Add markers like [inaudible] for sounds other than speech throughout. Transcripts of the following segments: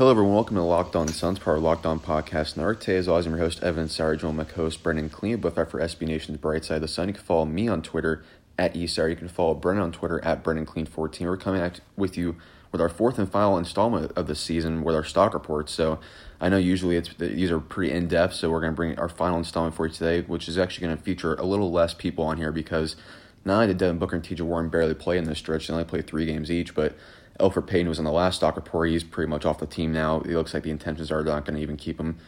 Hello, everyone. Welcome to Locked On Suns, part of Locked On Podcast Network. Today, as always, I'm your host, Evan Sauer, joined my co-host, Brendan Clean, both are for SB Nation's Bright Side of the Sun. You can follow me on Twitter at eSauer. You can follow Brendan on Twitter at Brendan Clean 14 We're coming out with you with our fourth and final installment of the season with our stock reports. So I know usually it's these are pretty in depth, so we're going to bring our final installment for you today, which is actually going to feature a little less people on here because not only did Devin Booker and TJ Warren barely play in this stretch, they only played three games each, but Elfrid Payton was on the last stock report. He's pretty much off the team now. It looks like the intentions are not going to even keep him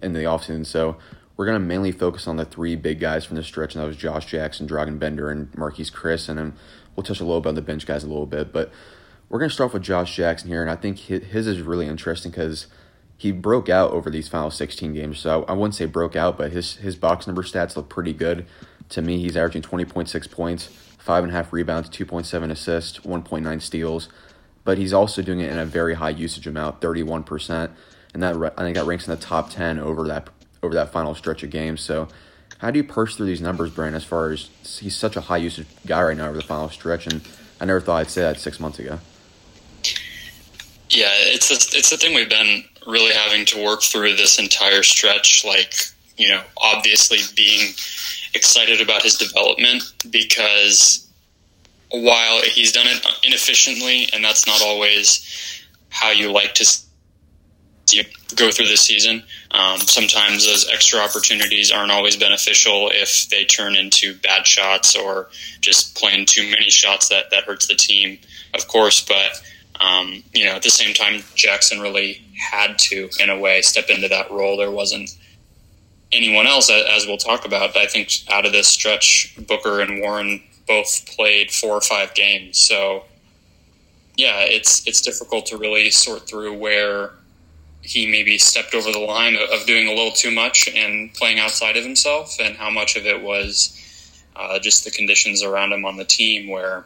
in the offseason. So we're going to mainly focus on the three big guys from the stretch, and that was Josh Jackson, Dragan Bender, and Marquese Chriss. And we'll touch a little bit on the bench guys a little bit. But we're going to start off with Josh Jackson here, and I think his is really interesting because he broke out over these final 16 games. So I wouldn't say broke out, but his, his box number stats look pretty good. To me, he's averaging 20.6 points, 5.5 rebounds, 2.7 assists, 1.9 steals but he's also doing it in a very high usage amount, 31%, and that I think that ranks in the top 10 over that over that final stretch of games. So, how do you purse through these numbers, Brand? As far as he's such a high usage guy right now over the final stretch, and I never thought I'd say that six months ago. Yeah, it's a, it's the thing we've been really having to work through this entire stretch. Like you know, obviously being excited about his development because while he's done it inefficiently, and that's not always how you like to go through the season. Um, sometimes those extra opportunities aren't always beneficial if they turn into bad shots or just playing too many shots that, that hurts the team, of course. But, um, you know, at the same time, Jackson really had to, in a way, step into that role. There wasn't anyone else, as we'll talk about. I think out of this stretch, Booker and Warren both played four or five games. So yeah, it's it's difficult to really sort through where he maybe stepped over the line of doing a little too much and playing outside of himself, and how much of it was uh, just the conditions around him on the team where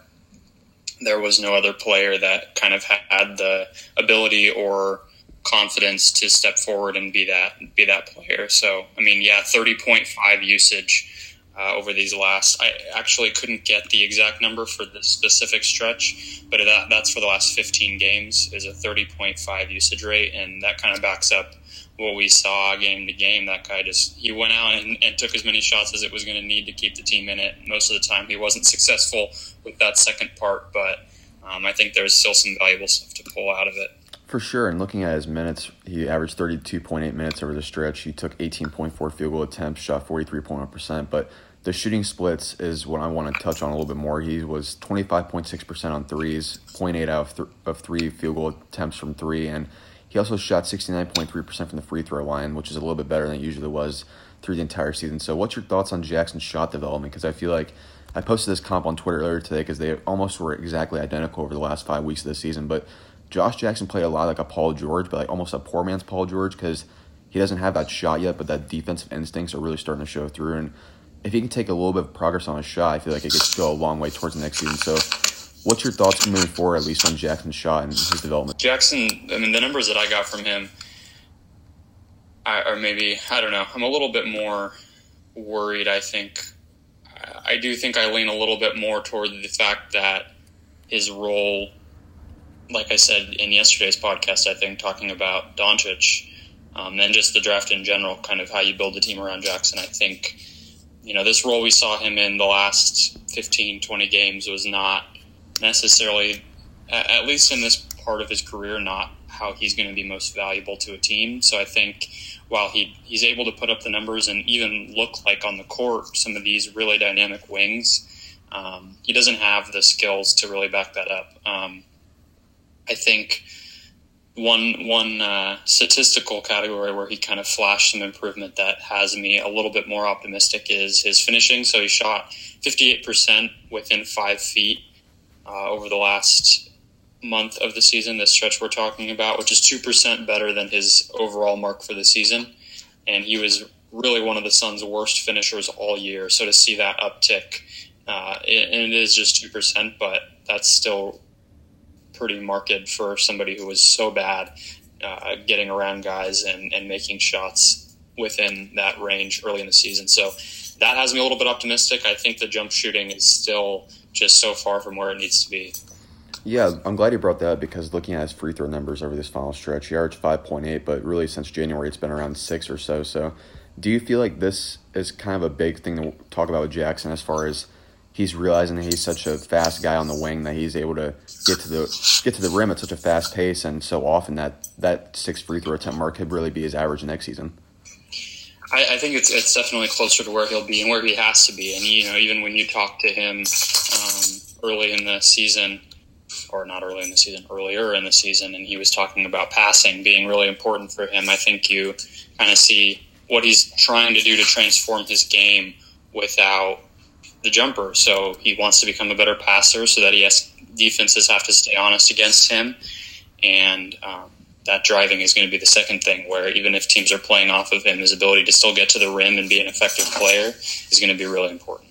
there was no other player that kind of had the ability or confidence to step forward and be that be that player. So I mean, yeah, thirty point five usage uh, over these last. I actually couldn't get the exact number for this specific stretch, but that that's for the last 15 games is a 30.5 usage rate, and that kind of backs up what we saw game to game. That guy just he went out and, and took as many shots as it was going to need to keep the team in it. Most of the time, he wasn't successful with that second part, but um, I think there's still some valuable stuff to pull out of it. For sure, and looking at his minutes, he averaged 32.8 minutes over the stretch. He took 18.4 field goal attempts, shot 43.1%, but the shooting splits is what I want to touch on a little bit more. He was 25.6% on threes, 0.8 out of, th- of three field goal attempts from three, and he also shot 69.3% from the free throw line, which is a little bit better than it usually was through the entire season. So, what's your thoughts on Jackson's shot development? Because I feel like I posted this comp on Twitter earlier today because they almost were exactly identical over the last five weeks of the season. But Josh Jackson played a lot like a Paul George, but like almost a poor man's Paul George because he doesn't have that shot yet, but that defensive instincts are really starting to show through. And if he can take a little bit of progress on his shot, I feel like it could go a long way towards the next season. So, what's your thoughts moving forward, at least on Jackson's shot and his development? Jackson, I mean, the numbers that I got from him, or maybe I don't know. I'm a little bit more worried. I think I do think I lean a little bit more toward the fact that his role, like I said in yesterday's podcast, I think talking about Doncic um, and just the draft in general, kind of how you build the team around Jackson. I think you know, this role we saw him in the last 15, 20 games was not necessarily, at least in this part of his career, not how he's going to be most valuable to a team. So I think while he he's able to put up the numbers and even look like on the court some of these really dynamic wings, um, he doesn't have the skills to really back that up. Um, I think one one uh, statistical category where he kind of flashed some improvement that has me a little bit more optimistic is his finishing. So he shot 58% within five feet uh, over the last month of the season, this stretch we're talking about, which is 2% better than his overall mark for the season. And he was really one of the Suns' worst finishers all year. So to see that uptick, uh, and it is just 2%, but that's still pretty marked for somebody who was so bad uh, getting around guys and, and making shots within that range early in the season. So that has me a little bit optimistic. I think the jump shooting is still just so far from where it needs to be. Yeah, I'm glad you brought that because looking at his free throw numbers over this final stretch, he averaged 5.8, but really since January it's been around six or so. So, do you feel like this is kind of a big thing to talk about with Jackson as far as he's realizing that he's such a fast guy on the wing that he's able to get to the get to the rim at such a fast pace and so often that that six free throw attempt mark could really be his average next season. I, I, think it's it's definitely closer to where he'll be and where he has to be. And you know, even when you talk to him um, early in the season, or not early in the season, earlier in the season, and he was talking about passing being really important for him. I think you kind of see what he's trying to do to transform his game without the jumper. So he wants to become a better passer so that he has defenses have to stay honest against him. And um, that driving is going to be the second thing where even if teams are playing off of him, his ability to still get to the rim and be an effective player is going to be really important.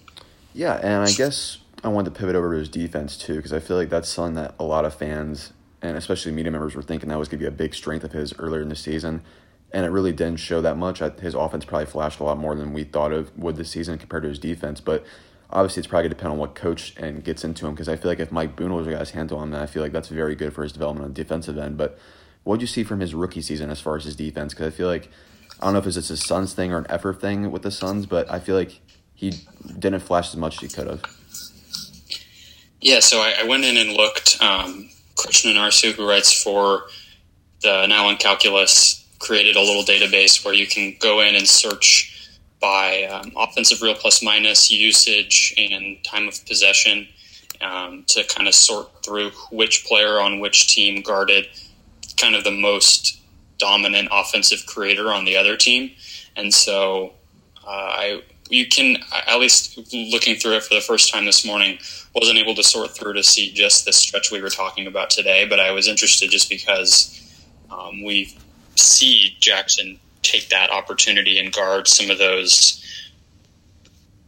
Yeah, and I guess I wanted to pivot over to his defense too because I feel like that's something that a lot of fans and especially media members were thinking that was going to be a big strength of his earlier in the season. And it really didn't show that much. His offense probably flashed a lot more than we thought of would this season compared to his defense. But obviously, it's probably going to depend on what coach and gets into him because I feel like if Mike Boone was a guy's handle on then I feel like that's very good for his development on the defensive end. But what did you see from his rookie season as far as his defense? Because I feel like I don't know if it's just a Suns thing or an effort thing with the Suns, but I feel like he didn't flash as much as he could have. Yeah, so I, I went in and looked. Um, Krishna Narsu, who writes for the Nylon Calculus, created a little database where you can go in and search by um, offensive real plus minus usage and time of possession um, to kind of sort through which player on which team guarded kind of the most dominant offensive creator on the other team. And so uh, I you can at least looking through it for the first time this morning wasn't able to sort through to see just the stretch we were talking about today but i was interested just because um, we see jackson take that opportunity and guard some of those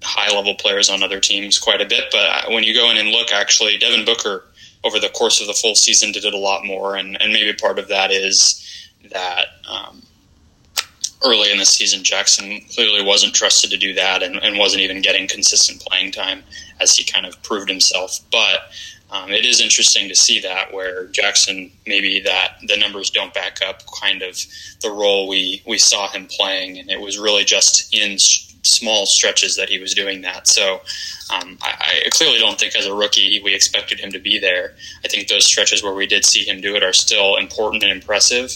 high level players on other teams quite a bit but when you go in and look actually devin booker over the course of the full season did it a lot more and, and maybe part of that is that um, early in the season, Jackson clearly wasn't trusted to do that and, and, wasn't even getting consistent playing time as he kind of proved himself. But um, it is interesting to see that where Jackson maybe that the numbers don't back up kind of the role we we saw him playing, and it was really just in small stretches that he was doing that. So um, I, I, clearly don't think as a rookie we expected him to be there. I think those stretches where we did see him do it are still important and impressive,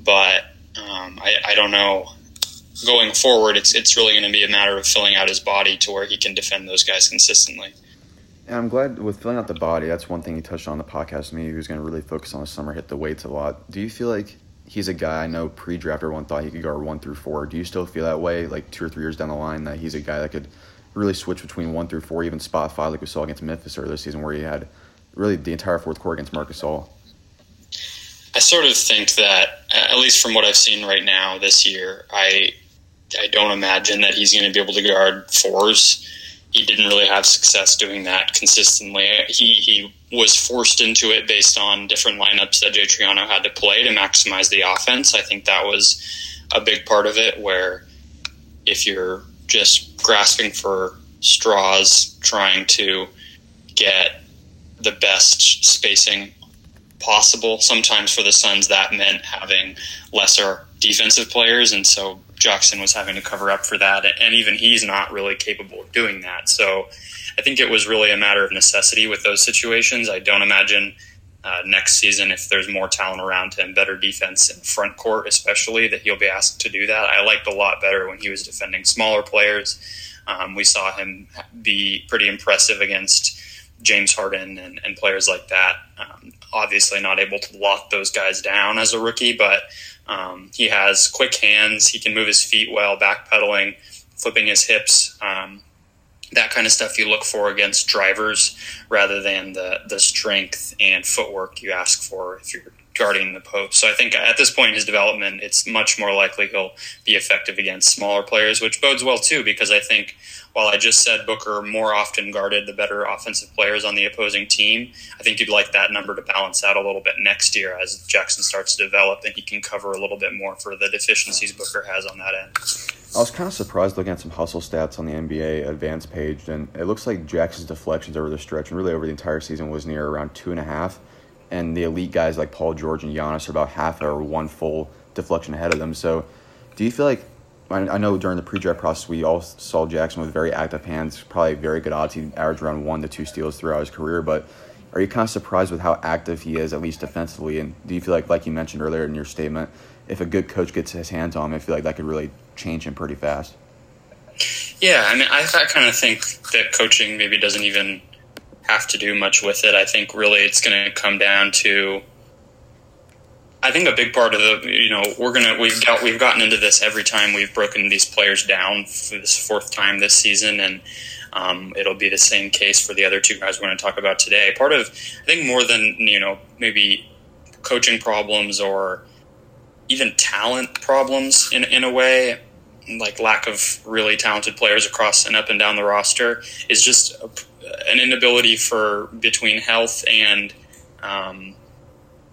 but um, I, I don't know. Going forward, it's it's really going to be a matter of filling out his body to where he can defend those guys consistently. And I'm glad with filling out the body. That's one thing he touched on the podcast. Me, he was going to really focus on the summer, hit the weights a lot. Do you feel like he's a guy I know pre-draft everyone thought he could guard one through four. Do you still feel that way, like two or three years down the line, that he's a guy that could really switch between one through four, even spot five, like we saw against Memphis earlier this season, where he had really the entire fourth quarter against Marc Gasol? I sort of think that, at least from what I've seen right now this year, I I don't imagine that he's going to be able to guard fours. He didn't really have success doing that consistently. He he was forced into it based on different lineups that Jay Triano had to play to maximize the offense. I think that was a big part of it. Where if you're just grasping for straws, trying to get the best spacing possible. Sometimes for the Suns, that meant having lesser defensive players, and so Jackson was having to cover up for that. And even he's not really capable of doing that. So I think it was really a matter of necessity with those situations. I don't imagine uh, next season, if there's more talent around him, better defense in front court, especially, that he'll be asked to do that. I liked a lot better when he was defending smaller players. Um, we saw him be pretty impressive against James Harden and, and players like that. Um, obviously, not able to lock those guys down as a rookie, but um, he has quick hands. He can move his feet well, backpedaling, flipping his hips. Um, that kind of stuff you look for against drivers rather than the, the strength and footwork you ask for if you're guarding the post. So I think at this point in his development, it's much more likely he'll be effective against smaller players, which bodes well too, because I think while I just said Booker more often guarded the better offensive players on the opposing team, I think you'd like that number to balance out a little bit next year as Jackson starts to develop and he can cover a little bit more for the deficiencies Booker has on that end. I was kind of surprised looking at some hustle stats on the NBA advanced page, and it looks like Jackson's deflections over the stretch and really over the entire season was near around two and a half and the elite guys like Paul George and Giannis are about half or one full deflection ahead of them. So, do you feel like I know during the pre-draft process we all saw Jackson with very active hands, probably very good odds. He averaged around one to two steals throughout his career, but are you kind of surprised with how active he is, at least defensively? And do you feel like, like you mentioned earlier in your statement, if a good coach gets his hands on him, I feel like that could really change him pretty fast? Yeah, I mean, I, I kind of think that coaching maybe doesn't even have to do much with it. I think really it's going to come down to. I think a big part of the you know we're gonna we've got we've gotten into this every time we've broken these players down for this fourth time this season and um, it'll be the same case for the other two guys we're going to talk about today. Part of I think more than you know maybe coaching problems or even talent problems in in a way like lack of really talented players across and up and down the roster is just a, an inability for between health and um,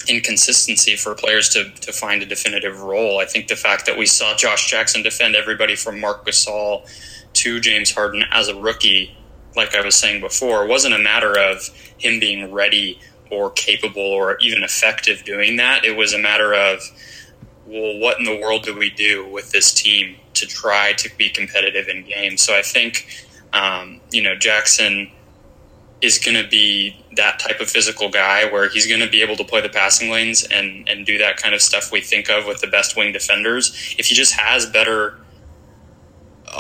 inconsistency for players to, to find a definitive role. I think the fact that we saw Josh Jackson defend everybody from Marc Gasol to James Harden as a rookie, like I was saying before, wasn't a matter of him being ready or capable or even effective doing that. It was a matter of, well, what in the world do we do with this team to try to be competitive in games? So I think, um, you know, Jackson is going to be that type of physical guy where he's going to be able to play the passing lanes and, and do that kind of stuff we think of with the best wing defenders. If he just has better,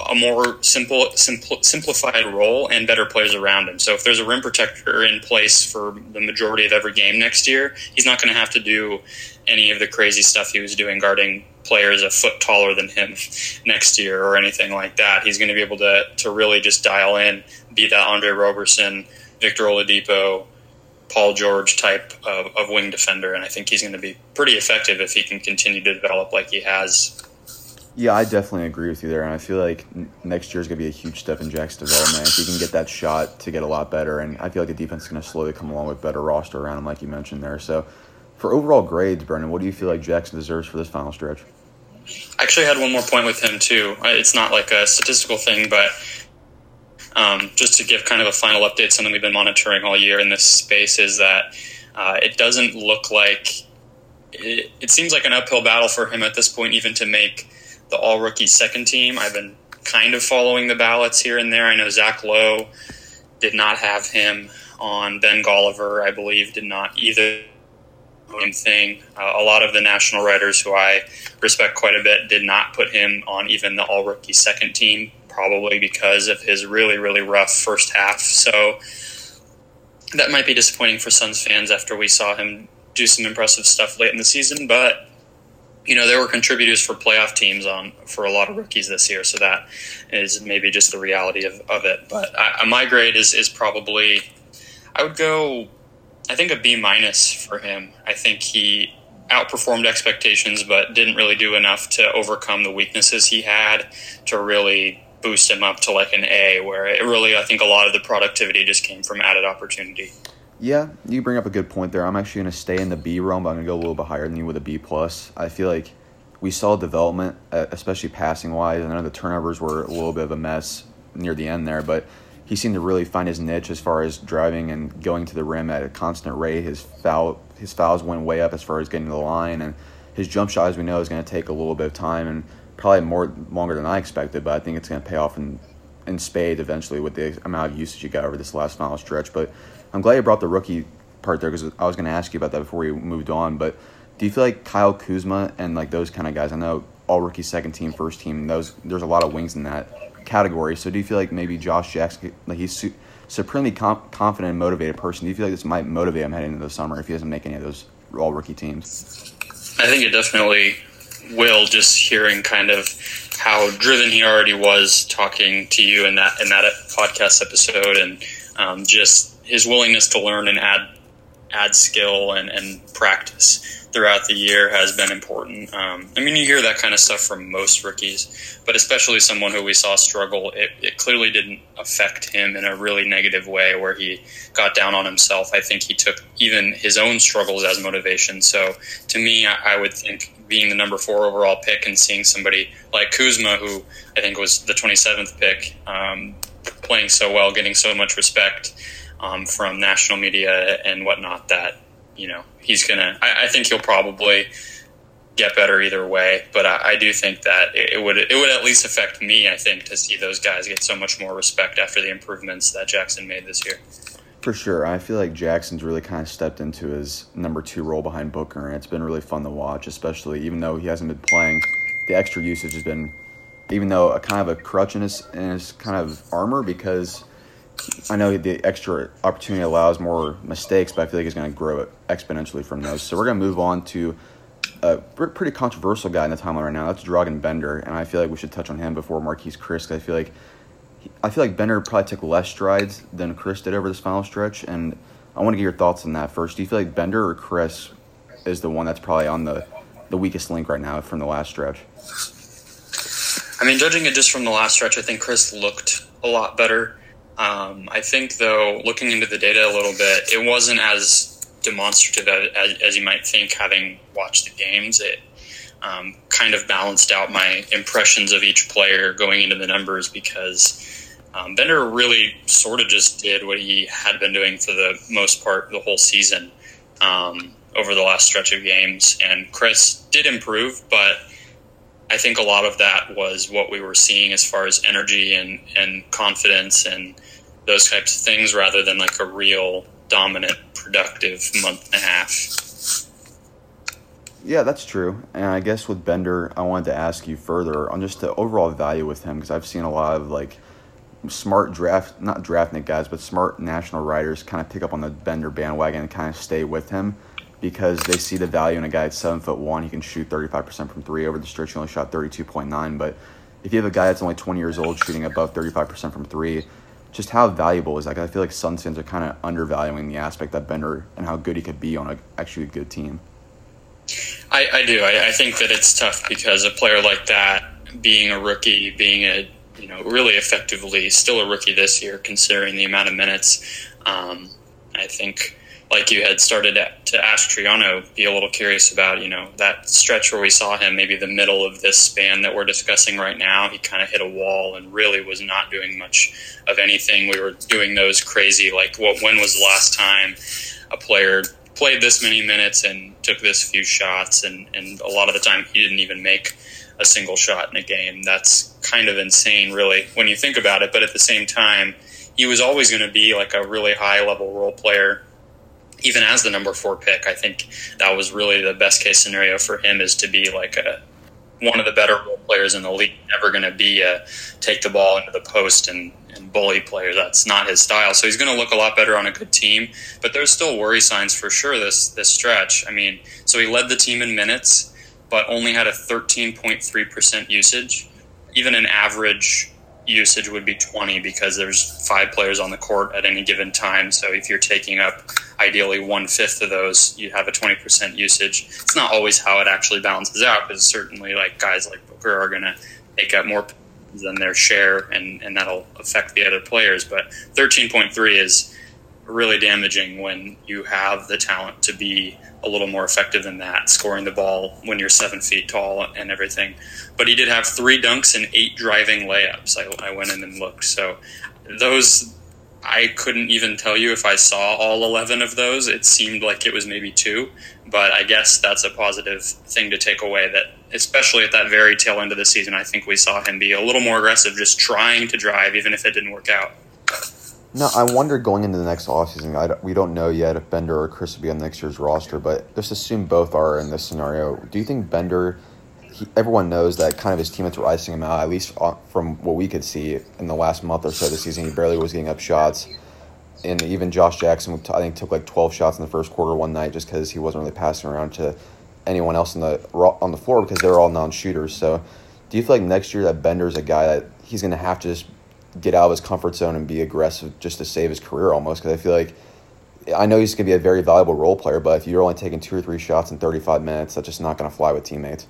a more simple, simple, simplified role and better players around him. So if there's a rim protector in place for the majority of every game next year, he's not going to have to do any of the crazy stuff he was doing guarding players a foot taller than him [laughs] next year or anything like that. He's going to be able to, to really just dial in, be that Andre Roberson, Victor Oladipo, Paul George type of, of wing defender, and I think he's going to be pretty effective if he can continue to develop like he has. Yeah, I definitely agree with you there, and I feel like next year is going to be a huge step in Jack's development. if he can get that shot to get a lot better, and I feel like the defense is going to slowly come along with better roster around him, like you mentioned there. So, for overall grades, Brendan, what do you feel like Jackson deserves for this final stretch? I actually had one more point with him too. Uh, it's not like a statistical thing, but um, just to give kind of a final update, something we've been monitoring all year in this space is that uh, it doesn't look like it, it, seems like an uphill battle for him at this point, even to make the all rookie second team. I've been kind of following the ballots here and there. I know Zach Lowe did not have him on Ben Golliver, I believe, did not either. Same thing. Uh, a lot of the national writers who I respect quite a bit did not put him on even the all rookie second team probably because of his really, really rough first half. So that might be disappointing for Suns fans after we saw him do some impressive stuff late in the season. But you know, there were contributors for playoff teams on for a lot of rookies this year, so that is maybe just the reality of, of it. But I, my grade is is probably I would go I think a B minus for him. I think he outperformed expectations, but didn't really do enough to overcome the weaknesses he had to really boost him up to like an A, where it really, I think a lot of the productivity just came from added opportunity. Yeah, you bring up a good point there. I'm actually going to stay in the B realm, but I'm going to go a little bit higher than you with a B plus. I feel like we saw development, uh, especially passing wise. I know the turnovers were a little bit of a mess near the end there, but he seemed to really find his niche as far as driving and going to the rim at a constant rate. His foul his fouls went way up as far as getting to the line, and his jump shot, as we know, is going to take a little bit of time. And probably more longer than I expected, but I think it's going to pay off in in spades eventually with the amount of usage you got over this last final stretch. But I'm glad you brought the rookie part there because I was going to ask you about that before we moved on. But do you feel like Kyle Kuzma and like those kind of guys? I know all rookie, second team, first team. Those there's a lot of wings in that category. So do you feel like maybe Josh Jackson, like he's su- supremely com- confident and motivated person? Do you feel like this might motivate him heading into the summer if he doesn't make any of those all rookie teams? I think it definitely Will just hearing kind of how driven he already was talking to you in that in that podcast episode, and um, just his willingness to learn and add add skill and, and practice throughout the year has been important. Um, I mean, you hear that kind of stuff from most rookies, but especially someone who we saw struggle, it, it clearly didn't affect him in a really negative way where he got down on himself. I think he took even his own struggles as motivation. So to me, I, I would think being the number four overall pick and seeing somebody like Kuzma, who I think was the 27th pick, um, playing so well, getting so much respect um, from national media and whatnot, that you know, he's gonna. I, I think he'll probably get better either way. But I, I do think that it, it, would it would at least affect me. I think to see those guys get so much more respect after the improvements that Jackson made this year. For sure, I feel like Jackson's really kind of stepped into his number two role behind Booker, and it's been really fun to watch. Especially even though he hasn't been playing, the extra usage has been, even though a kind of a crutch in his in his kind of armor because I know the extra opportunity allows more mistakes, but I feel like he's going to grow exponentially from those. So we're going to move on to a pretty controversial guy in the timeline right now. That's Dragan Bender, and I feel like we should touch on him before Marquese Chriss Cause I feel like I feel like Bender probably took less strides than Chriss did over this final stretch, and I want to get your thoughts on that first. Do you feel like Bender or Chriss is the one that's probably on the the weakest link right now from the last stretch? I mean, judging it just from the last stretch, I think Chriss looked a lot better. Um, I think, though, looking into the data a little bit, it wasn't as demonstrative as, as you might think, having watched the games. It um, kind of balanced out my impressions of each player going into the numbers because um, Bender really sort of just did what he had been doing for the most part the whole season um, over the last stretch of games. And Chriss did improve, but I think a lot of that was what we were seeing as far as energy and, and confidence and those types of things rather than like a real dominant, productive month and a half. Yeah, that's true. And I guess with Bender, I wanted to ask you further on just the overall value with him because I've seen a lot of like smart draft, not draftnik guys, but smart national writers kind of pick up on the Bender bandwagon and kind of stay with him because they see the value in a guy at seven foot one. He can shoot 35% from three. Over the stretch, he only shot 32.9. But if you have a guy that's only 20 years old shooting above 35% from three, just how valuable is that? I feel like Suns fans are kind of undervaluing the aspect that Bender and how good he could be on a actually good team. I, I do. I, I think that it's tough because a player like that, being a rookie, being a you know really effectively still a rookie this year, considering the amount of minutes. Um, I think like you had started to ask Triano, be a little curious about, you know, that stretch where we saw him, maybe the middle of this span that we're discussing right now. He kind of hit a wall and really was not doing much of anything. We were doing those crazy, like, what? When was the last time a player played this many minutes and took this few shots? And and a lot of the time, he didn't even make a single shot in a game. That's kind of insane, really, when you think about it. But at the same time, he was always going to be like a really high level role player even as the number four pick, I think that was really the best case scenario for him is to be like a one of the better role players in the league. Never going to be a take the ball into the post and, and bully player. That's not his style. So he's going to look a lot better on a good team. But there's still worry signs for sure this this stretch. I mean, so he led the team in minutes, but only had a 13.3 percent usage. Even an average usage would be 20 because there's five players on the court at any given time. So if you're taking up ideally one fifth of those, you have a 20% usage. It's not always how it actually balances out because certainly like guys like Booker are going to take up more than their share and, and that'll affect the other players. But 13.3 is really damaging when you have the talent to be a little more effective than that, scoring the ball when you're seven feet tall and everything. But he did have three dunks and eight driving layups. I, I went in and looked. So those, I couldn't even tell you if I saw all 11 of those. It seemed like it was maybe two. But I guess that's a positive thing to take away that, especially at that very tail end of the season, I think we saw him be a little more aggressive, just trying to drive, even if it didn't work out. No, I wonder going into the next offseason, we don't know yet if Bender or Chriss will be on next year's roster, but just assume both are in this scenario. Do you think Bender, everyone knows that kind of his teammates were icing him out, at least uh, from what we could see in the last month or so of the season. He barely was getting up shots. And even Josh Jackson, I think, took like 12 shots in the first quarter one night just because he wasn't really passing around to anyone else on the, on the floor because they're all non shooters. So do you feel like next year that Bender's a guy that he's going to have to just get out of his comfort zone and be aggressive just to save his career almost because I feel like I know he's going to be a very valuable role player, but if you're only taking two or three shots in 35 minutes, that's just not going to fly with teammates.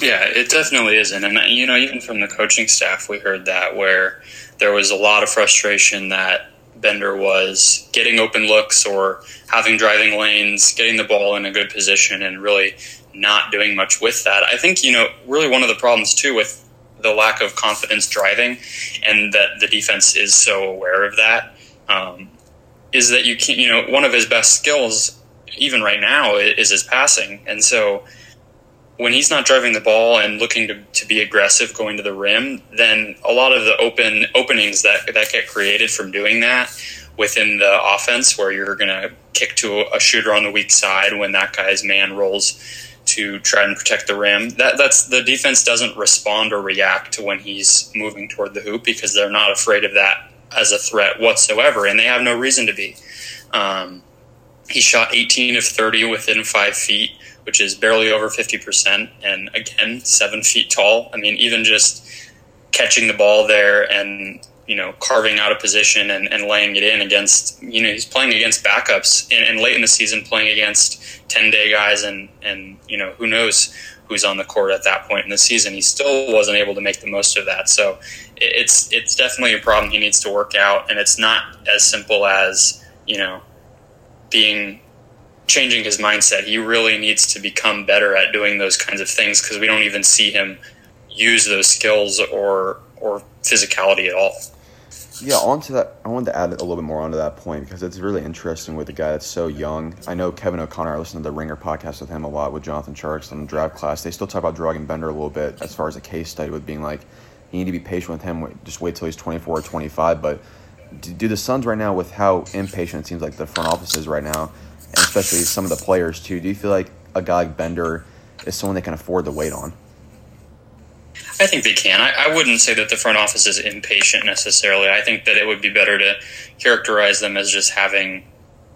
Yeah, it definitely isn't. And, you know, even from the coaching staff, we heard that where there was a lot of frustration that Bender was getting open looks or having driving lanes, getting the ball in a good position, and really not doing much with that. I think, you know, really one of the problems, too, with the lack of confidence driving, and that the defense is so aware of that. Um, is that you can't, you know one of his best skills even right now, is his passing. And so when he's not driving the ball and looking to, to be aggressive going to the rim, then a lot of the open openings that, that get created from doing that within the offense, where you're going to kick to a shooter on the weak side when that guy's man rolls to try and protect the rim. That that's the defense doesn't respond or react to when he's moving toward the hoop because they're not afraid of that as a threat whatsoever, and they have no reason to be. Um, he shot 18 of 30 within five feet, which is barely over 50%, and again, seven feet tall. I mean, even just catching the ball there and you know carving out a position and, and laying it in against you know he's playing against backups and, and late in the season playing against 10 day guys and and you know who knows who's on the court at that point in the season. He still wasn't able to make the most of that. So it's it's definitely a problem he needs to work out. And it's not as simple as you know being changing his mindset. He really needs to become better at doing those kinds of things because we don't even see him use those skills or or physicality at all. Yeah, onto that, I wanted to add a little bit more onto that point because it's really interesting with a guy that's so young. I know Kevin O'Connor. I listen to the Ringer podcast with him a lot with Jonathan Tjarks on the draft class. They still talk about Dragan Bender a little bit as far as a case study with being like, you need to be patient with him. Just wait till he's 24 or 25. But do the Suns right now, with how impatient it seems like the front office is right now, and especially some of the players too, do you feel like a guy like Bender is someone they can afford to wait on? I think they can. I, I, wouldn't say that the front office is impatient necessarily. I think that it would be better to characterize them as just having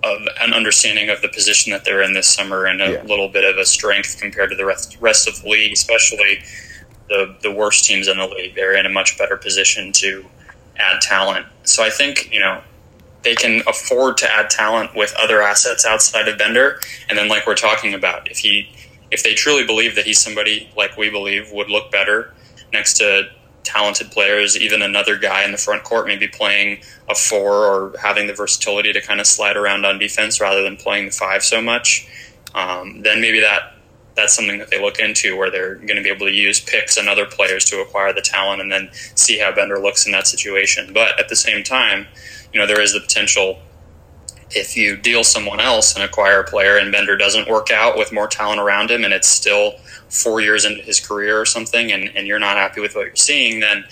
a, an understanding of the position that they're in this summer and a yeah. little bit of a strength compared to the rest, rest of the league, especially the the worst teams in the league. They're in a much better position to add talent. So I think, you know, they can afford to add talent with other assets outside of Bender. And then, like we're talking about, if he, if they truly believe that he's somebody like we believe would look better next to talented players, even another guy in the front court, maybe playing a four or having the versatility to kind of slide around on defense rather than playing the five so much, um, then maybe that that's something that they look into where they're going to be able to use picks and other players to acquire the talent and then see how Bender looks in that situation. But at the same time, you know, there is the potential if you deal someone else and acquire a player and Bender doesn't work out with more talent around him and it's still four years into his career or something and, and you're not happy with what you're seeing, then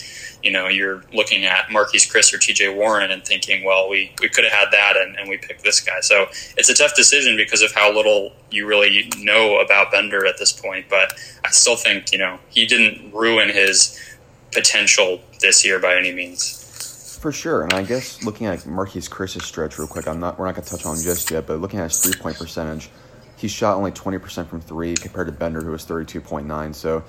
you know, you're looking at Marquese Chriss or TJ Warren and thinking, well, we, we could have had that and, and we picked this guy. So it's a tough decision because of how little you really know about Bender at this point. But I still think, you know, he didn't ruin his potential this year by any means. For sure, and I guess looking at Marquese Chriss's stretch real quick, I'm not we're not gonna touch on just yet, but looking at his three point percentage, he shot only 20% from three compared to Bender, who was 32.9. So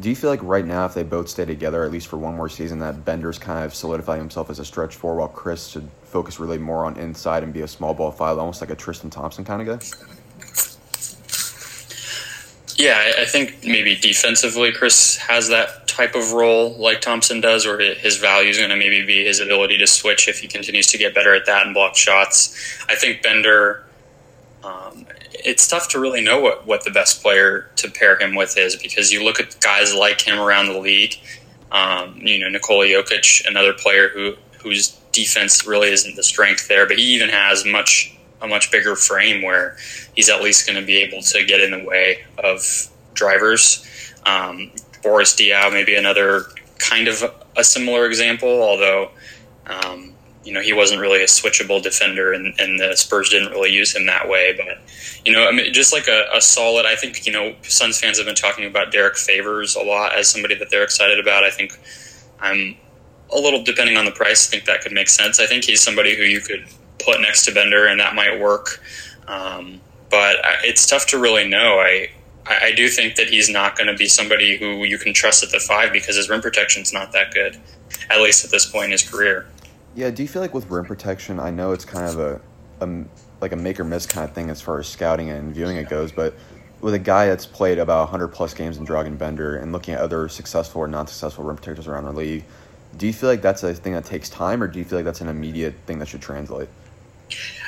do you feel like right now, if they both stay together, at least for one more season, that Bender's kind of solidifying himself as a stretch four, while Chriss should focus really more on inside and be a small ball five, almost like a Tristan Thompson kind of guy? Yeah, I think maybe defensively, Chriss has that type of role like Thompson does, or his value is going to maybe be his ability to switch if he continues to get better at that and block shots. I think Bender um, it's tough to really know what, what the best player to pair him with is because you look at guys like him around the league. Um, you know, Nikola Jokic, another player who whose defense really isn't the strength there, but he even has much a much bigger frame where he's at least going to be able to get in the way of drivers. Um, Boris Diaw, maybe another kind of a similar example, although um, you know, he wasn't really a switchable defender, and, and the Spurs didn't really use him that way. But you know, I mean, just like a, a, solid. I think you know, Suns fans have been talking about Derrick Favors a lot as somebody that they're excited about. I think I'm a little depending on the price. I think that could make sense. I think he's somebody who you could put next to Bender, and that might work. Um, but it's tough to really know. I I do think that he's not going to be somebody who you can trust at the five because his rim protection is not that good, at least at this point in his career. Yeah, do you feel like with rim protection, I know it's kind of a, a like a make or miss kind of thing as far as scouting and viewing it goes, but with a guy that's played about 100 plus games in Dragan Bender and looking at other successful or non successful rim protectors around the league, do you feel like that's a thing that takes time or do you feel like that's an immediate thing that should translate?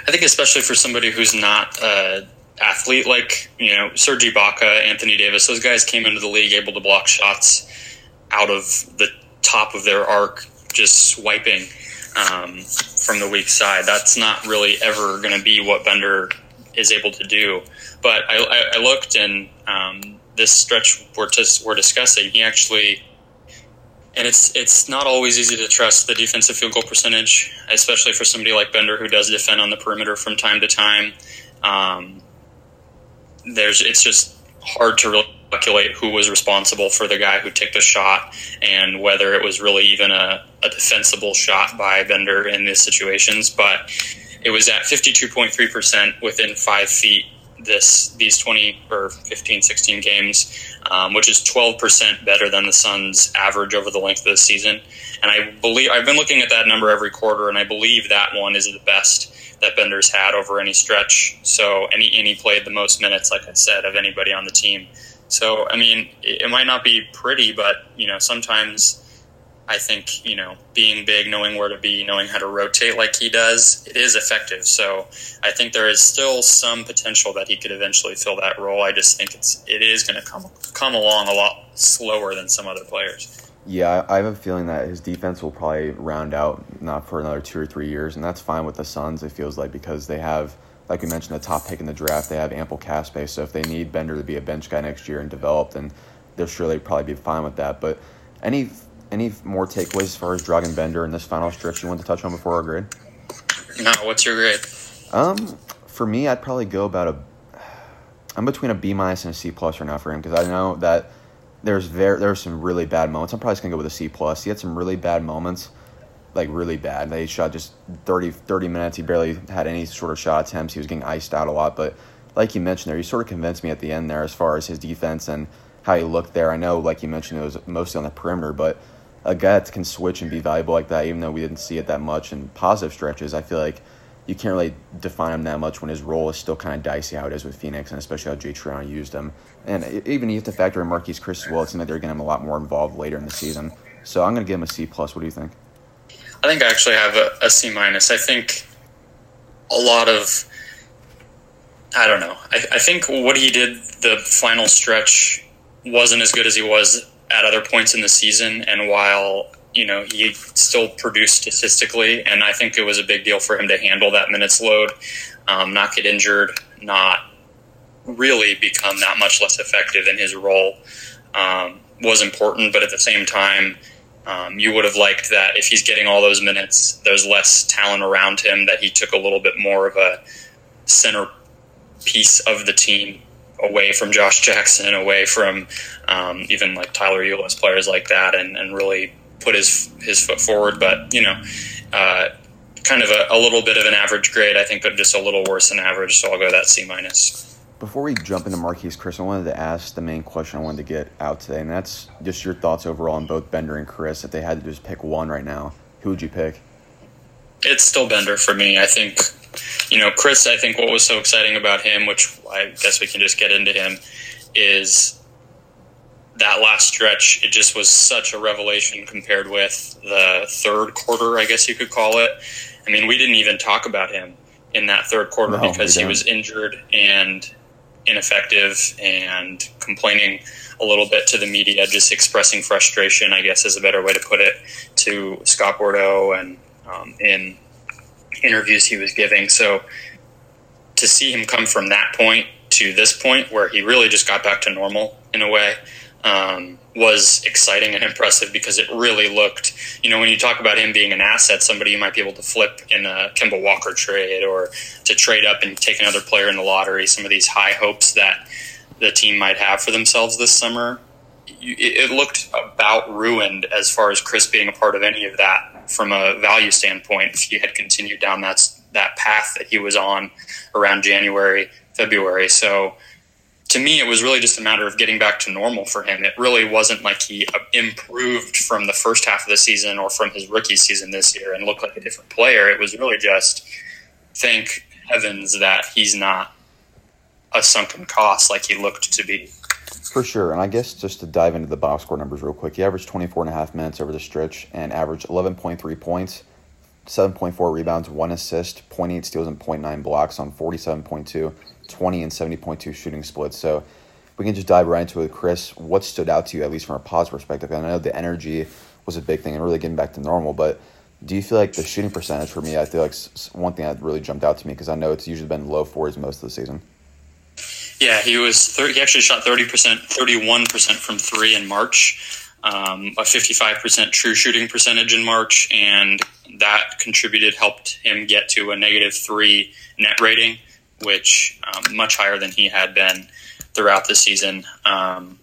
I think especially for somebody who's not an athlete like, you know, Serge Ibaka, Anthony Davis, those guys came into the league able to block shots out of the top of their arc, just swiping um, from the weak side. That's not really ever going to be what Bender is able to do. But I, I, I looked and um, this stretch we're, just, we're discussing, he actually and it's it's not always easy to trust the defensive field goal percentage, especially for somebody like Bender who does defend on the perimeter from time to time. Um, there's it's just hard to really calculate who was responsible for the guy who took the shot and whether it was really even a, a defensible shot by Bender in these situations. But it was at 52.3% within five feet this these 20 or 15 16 games um, which is 12% better than the suns average over the length of the season. And i believe i've been looking at that number every quarter and i believe that one is the best that bender's had over any stretch. So and he, and he played the most minutes like i said of anybody on the team. So i mean it, it might not be pretty but you know sometimes I think you know being big, knowing where to be, knowing how to rotate like he does, it is effective. So I think there is still some potential that he could eventually fill that role. I just think it's it is going to come come along a lot slower than some other players. Yeah, I have a feeling that his defense will probably round out not for another two or three years, and that's fine with the Suns. It feels like because they have, like we mentioned, the top pick in the draft, they have ample cap space. So if they need Bender to be a bench guy next year and develop, then they'll surely probably be fine with that. But any any more takeaways as far as Dragan Bender in this final stretch you want to touch on before our grade? No, what's your grade? Um, for me, I'd probably go about a. I'm between a B minus and a C plus right now for him because I know that there's very there's some really bad moments. I'm probably just gonna go with a C plus. He had some really bad moments, like really bad. They shot just 30, 30 minutes. He barely had any sort of shot attempts. He was getting iced out a lot. But like you mentioned there, he sort of convinced me at the end there as far as his defense and how he looked there. I know, like you mentioned, it was mostly on the perimeter, but a guy that can switch and be valuable like that, even though we didn't see it that much in positive stretches, I feel like you can't really define him that much when his role is still kind of dicey how it is with Phoenix, and especially how Jay Triano used him. And even you have to factor in Marquese Chriss as well. It seems like they're getting him a lot more involved later in the season. So I'm going to give him a C plus. What do you think? I think I actually have a, a C minus. I think a lot of I don't know. I, I think what he did the final stretch wasn't as good as he was at other points in the season, and while you know he still produced statistically, and I think it was a big deal for him to handle that minutes load, um, not get injured, not really become that much less effective in his role um, was important. But at the same time, um, you would have liked that if he's getting all those minutes, there's less talent around him, that he took a little bit more of a center piece of the team away from Josh Jackson, away from um, even like Tyler Ulis, players like that, and, and really put his his foot forward. But you know, uh, kind of a, a, little bit of an average grade, I think, but just a little worse than average. So I'll go that C minus. Before we jump into Marquese Chriss, I wanted to ask the main question I wanted to get out today, and that's just your thoughts overall on both Bender and Chriss. If they had to just pick one right now, who would you pick? It's still Bender for me. I think you know, Chriss, I think what was so exciting about him, which I guess we can just get into him, is that last stretch. It just was such a revelation compared with the third quarter, I guess you could call it. I mean, we didn't even talk about him in that third quarter no, because he was injured and ineffective and complaining a little bit to the media, just expressing frustration, I guess is a better way to put it, to Scott Bordow and um, in interviews he was giving. So to see him come from that point to this point where he really just got back to normal in a way um, was exciting and impressive because it really looked, you know, when you talk about him being an asset, somebody you might be able to flip in a Kemba Walker trade or to trade up and take another player in the lottery, some of these high hopes that the team might have for themselves this summer. It looked about ruined as far as Chriss being a part of any of that from a value standpoint if he had continued down that that path that he was on around January, February. So to me, it was really just a matter of getting back to normal for him. It really wasn't like he uh, improved from the first half of the season or from his rookie season this year and looked like a different player. It was really just thank heavens that he's not a sunken cost like he looked to be. For sure. And I guess just to dive into the box score numbers real quick, he averaged 24 and a half minutes over the stretch and averaged 11.3 points, 7.4 rebounds, 1 assist, 0.8 steals, and 0.9 blocks on 47.2, 20, and 70.2 shooting splits. So we can just dive right into it. Chriss. what stood out to you, at least from a positive perspective? I know the energy was a big thing and really getting back to normal, but Do you feel like the shooting percentage for me? I feel like one thing that really jumped out to me because I know it's usually been low fours most of the season. Yeah, he was. 30, he actually shot thirty percent, thirty-one percent from three in March, um, a fifty-five percent true shooting percentage in March, and that contributed, helped him get to a negative three net rating, which um, much higher than he had been throughout the season. Um,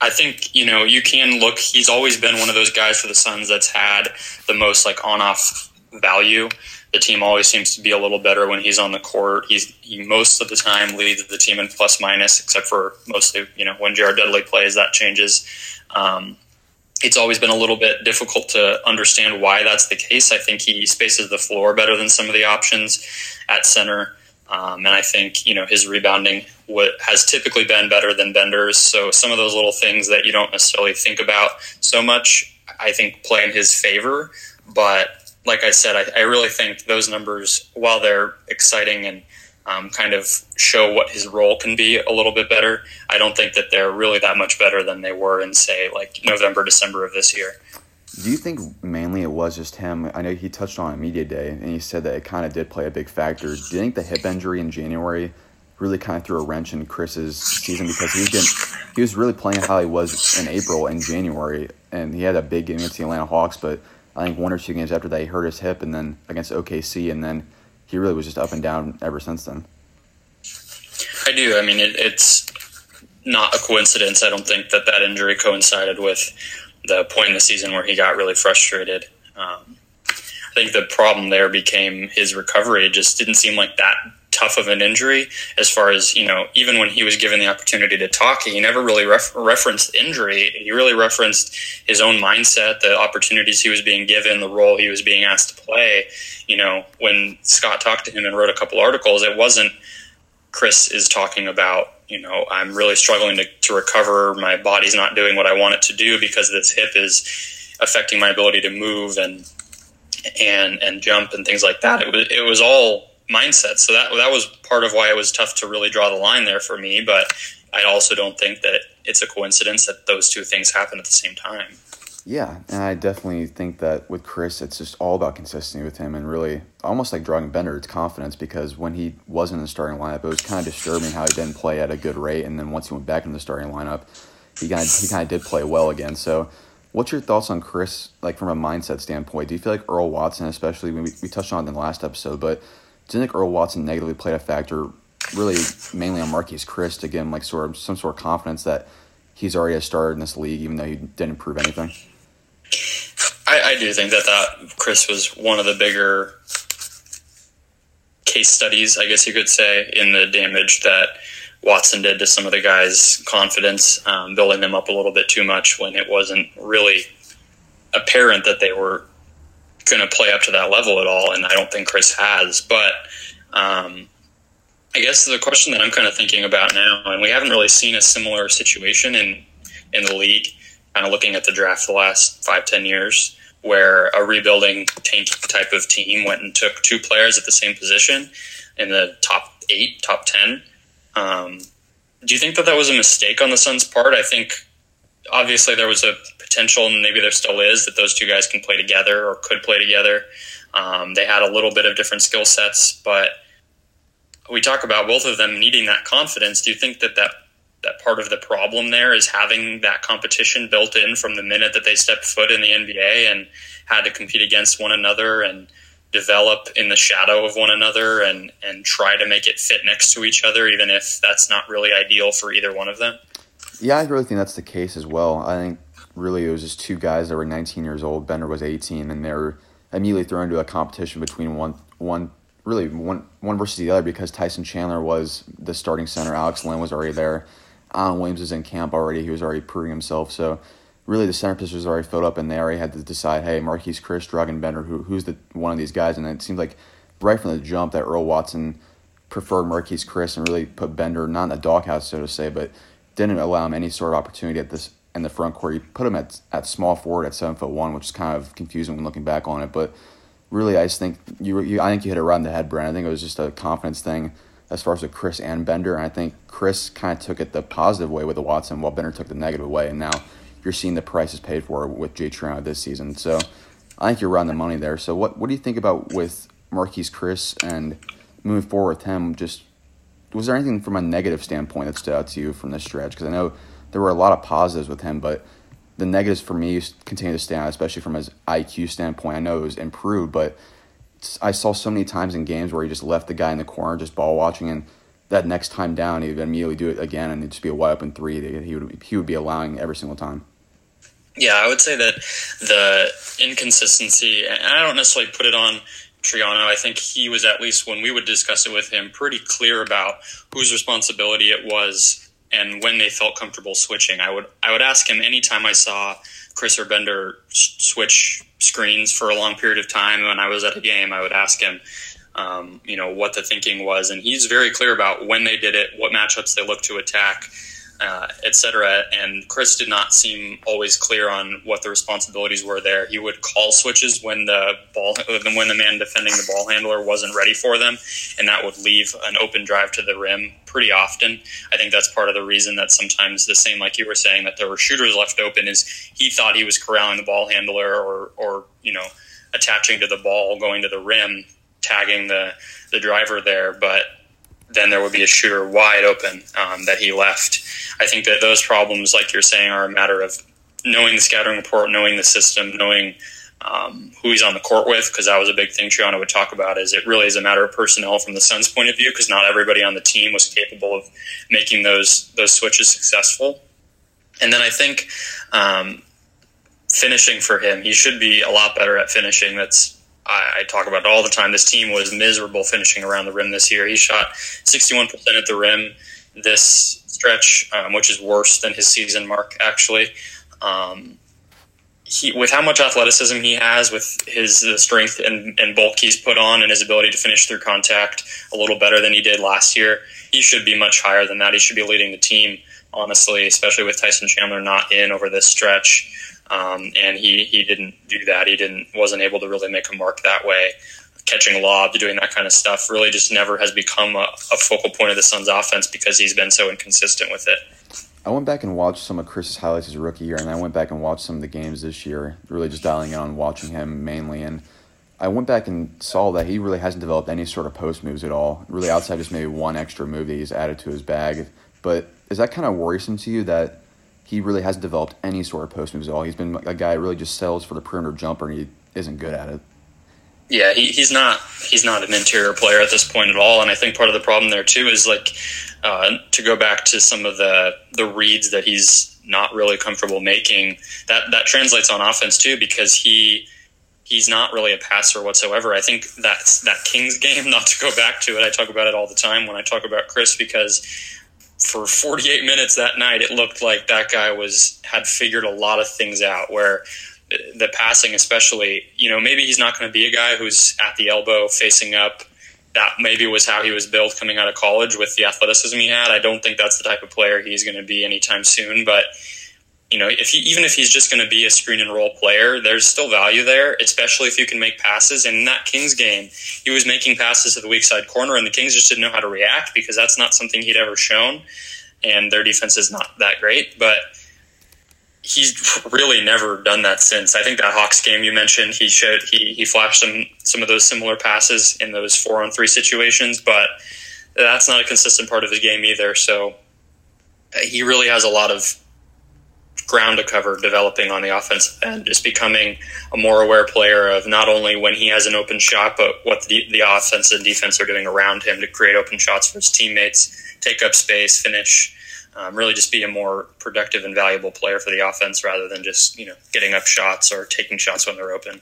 I think you know you can look. He's always been one of those guys for the Suns that's had the most like on-off value. The team always seems to be a little better when he's on the court. He's he most of the time leads the team in plus minus, except for mostly you know when Jared Dudley plays that changes. Um, it's always been a little bit difficult to understand why that's the case. I think he spaces the floor better than some of the options at center. Um, and I think you know his rebounding has typically been better than Bender's. So some of those little things that you don't necessarily think about so much, I think play in his favor. But like I said, I, I really think those numbers, while they're exciting and um, kind of show what his role can be a little bit better, I don't think that they're really that much better than they were in say like November, December of this year. Do you think mainly it was just him? I know he touched on media day and he said that it kind of did play a big factor. Do you think the hip injury in January really kind of threw a wrench in Chriss's season because he was he was really playing how he was in April and January, and he had a big game against the Atlanta Hawks, but I think one or two games after that he hurt his hip, and then against OKC, and then he really was just up and down ever since then. I do. I mean, it, it's not a coincidence. I don't think that that injury coincided with the point in the season where he got really frustrated. Um, I think the problem there became his recovery. It just didn't seem like that tough of an injury as far as you know even when he was given the opportunity to talk he never really ref- referenced injury he really referenced his own mindset the opportunities he was being given the role he was being asked to play you know when scott talked to him and wrote a couple articles it wasn't chris is talking about you know, I'm really struggling to, to recover. My body's not doing what I want it to do because this hip is affecting my ability to move and and and jump and things like that. It was it was all mindset. So that that was part of why it was tough to really draw the line there for me. But I also don't think that it's a coincidence that those two things happen at the same time. Yeah, and I definitely think that with Chriss, it's just all about consistency with him, and really almost like Dragan Bender, it's confidence because when he wasn't in the starting lineup, it was kind of disturbing how he didn't play at a good rate, and then once he went back in the starting lineup, he kind of he kind of did play well again. So, what's your thoughts on Chriss, like from a mindset standpoint? Do you feel like Earl Watson, especially we we touched on it in the last episode, but do you think Earl Watson negatively played a factor, really mainly on Marquese Chriss to give him like sort of some sort of confidence that he's already a starter in this league, even though he didn't prove anything? I, I do think that that Chriss was one of the bigger case studies, I guess you could say, in the damage that Watson did to some of the guys' confidence, um, building them up a little bit too much when it wasn't really apparent that they were going to play up to that level at all. And I don't think Chriss has. But um, I guess the question that I'm kind of thinking about now, and we haven't really seen a similar situation in in the league, kind of looking at the draft the last five ten years where a rebuilding type of team went and took two players at the same position in the top eight, top ten. Um, do you think that that was a mistake on the Suns' part? I think obviously there was a potential, and maybe there still is, that those two guys can play together or could play together. Um, they had a little bit of different skill sets, but we talk about both of them needing that confidence. Do you think that that that part of the problem there is having that competition built in from the minute that they step foot in the NBA and had to compete against one another and develop in the shadow of one another and and try to make it fit next to each other even if that's not really ideal for either one of them. Yeah, I really think that's the case as well. I think really it was just two guys that were 19 years old. Bender was 18 and they were immediately thrown into a competition between one one really one one versus the other because Tyson Chandler was the starting center, Alex Len was already there Alan Williams was in camp already. He was already proving himself. So really the center position was already filled up and they already had to decide, hey, Marquese Chriss, Dragan Bender, who, who's the one of these guys? And it seems like right from the jump that Earl Watson preferred Marquese Chriss and really put Bender not in the doghouse, so to say, but didn't allow him any sort of opportunity at this in the front court. He put him at at small forward at seven foot one, which is kind of confusing when looking back on it. But really, I just think you, you I think you hit it right in the head, Brent. I think it was just a confidence thing as far as with Chriss and Bender. And I think Chriss kind of took it the positive way with the Watson, while Bender took the negative way. And now you're seeing the prices paid for with Jay Triano this season. So I think you're right on the money there. So what what do you think about with Marquese Chriss and moving forward with him? Just was there anything from a negative standpoint that stood out to you from this stretch? Because I know there were a lot of positives with him, but the negatives for me continue to stand out, especially from his IQ standpoint. I know it was improved, but I saw so many times in games where he just left the guy in the corner just ball watching, and that next time down he would immediately do it again, and it'd just be a wide open three that he would he would be allowing every single time. Yeah, I would say that the inconsistency, and I don't necessarily put it on Triano. I think he was at least when we would discuss it with him, pretty clear about whose responsibility it was and when they felt comfortable switching. I would I would ask him anytime I saw Chriss or Bender switch screens for a long period of time when I was at a game. I would ask him, um, you know, what the thinking was, and he's very clear about when they did it, what matchups they looked to attack uh, etc. And Chriss did not seem always clear on what the responsibilities were there. He would call switches when the ball when the man defending the ball handler wasn't ready for them, and that would leave an open drive to the rim pretty often. I think that's part of the reason that sometimes the same, like you were saying, that there were shooters left open is he thought he was corralling the ball handler or or you know attaching to the ball, going to the rim, tagging the the driver there, but then there would be a shooter wide open um, that he left. I think that those problems, like you're saying, are a matter of knowing the scouting report, knowing the system, knowing um, who he's on the court with, because that was a big thing Triano would talk about. Is it really is a matter of personnel from the Suns' point of view, because not everybody on the team was capable of making those those switches successful. And then I think um, finishing for him, he should be a lot better at finishing. That's I, I, talk about it all the time. This team was miserable finishing around the rim this year. He shot 61% at the rim this stretch, um, which is worse than his season mark, actually. Um, he, with how much athleticism he has, with his the strength and, and bulk he's put on, and his ability to finish through contact a little better than he did last year, he should be much higher than that. He should be leading the team, honestly, especially with Tyson Chandler not in over this stretch. Um, and he, he didn't do that. He didn't wasn't able to really make a mark that way. Catching lobs, doing that kind of stuff, really just never has become a, a focal point of the Suns' offense because he's been so inconsistent with it. I went back and watched some of Chriss's highlights his rookie year, and I went back and watched some of the games this year, really just dialing in on watching him mainly. And I went back and saw that he really hasn't developed any sort of post moves at all, really outside just maybe one extra move that he's added to his bag. But is that kind of worrisome to you that he really hasn't developed any sort of post moves at all. He's been a guy that really just sells for the perimeter jumper, and he isn't good at it. Yeah, he, he's not he's not an interior player at this point at all, and I think part of the problem there too is like uh, to go back to some of the the reads that he's not really comfortable making. That that translates on offense too because he he's not really a passer whatsoever. I think that's that Kings [laughs] game. Not to go back to it, I talk about it all the time when I talk about Chriss because for 48 minutes that night, it looked like that guy was had figured a lot of things out. Where the passing, especially, you know, maybe he's not going to be a guy who's at the elbow facing up. That maybe was how he was built coming out of college with the athleticism he had. I don't think that's the type of player he's going to be anytime soon, but you know, if he, even if he's just going to be a screen and roll player, there's still value there, especially if you can make passes. And in that Kings game, he was making passes to the weak side corner, and the Kings just didn't know how to react because that's not something he'd ever shown. And their defense is not that great, but he's really never done that since. I think that Hawks game you mentioned, he showed he he flashed some some of those similar passes in those four on three situations, but that's not a consistent part of his game either. So uh, he really has a lot of ground to cover developing on the offensive end, just becoming a more aware player of not only when he has an open shot, but what the, the offense and defense are doing around him to create open shots for his teammates, take up space, finish. Um, really, just be a more productive and valuable player for the offense rather than just you know getting up shots or taking shots when they're open.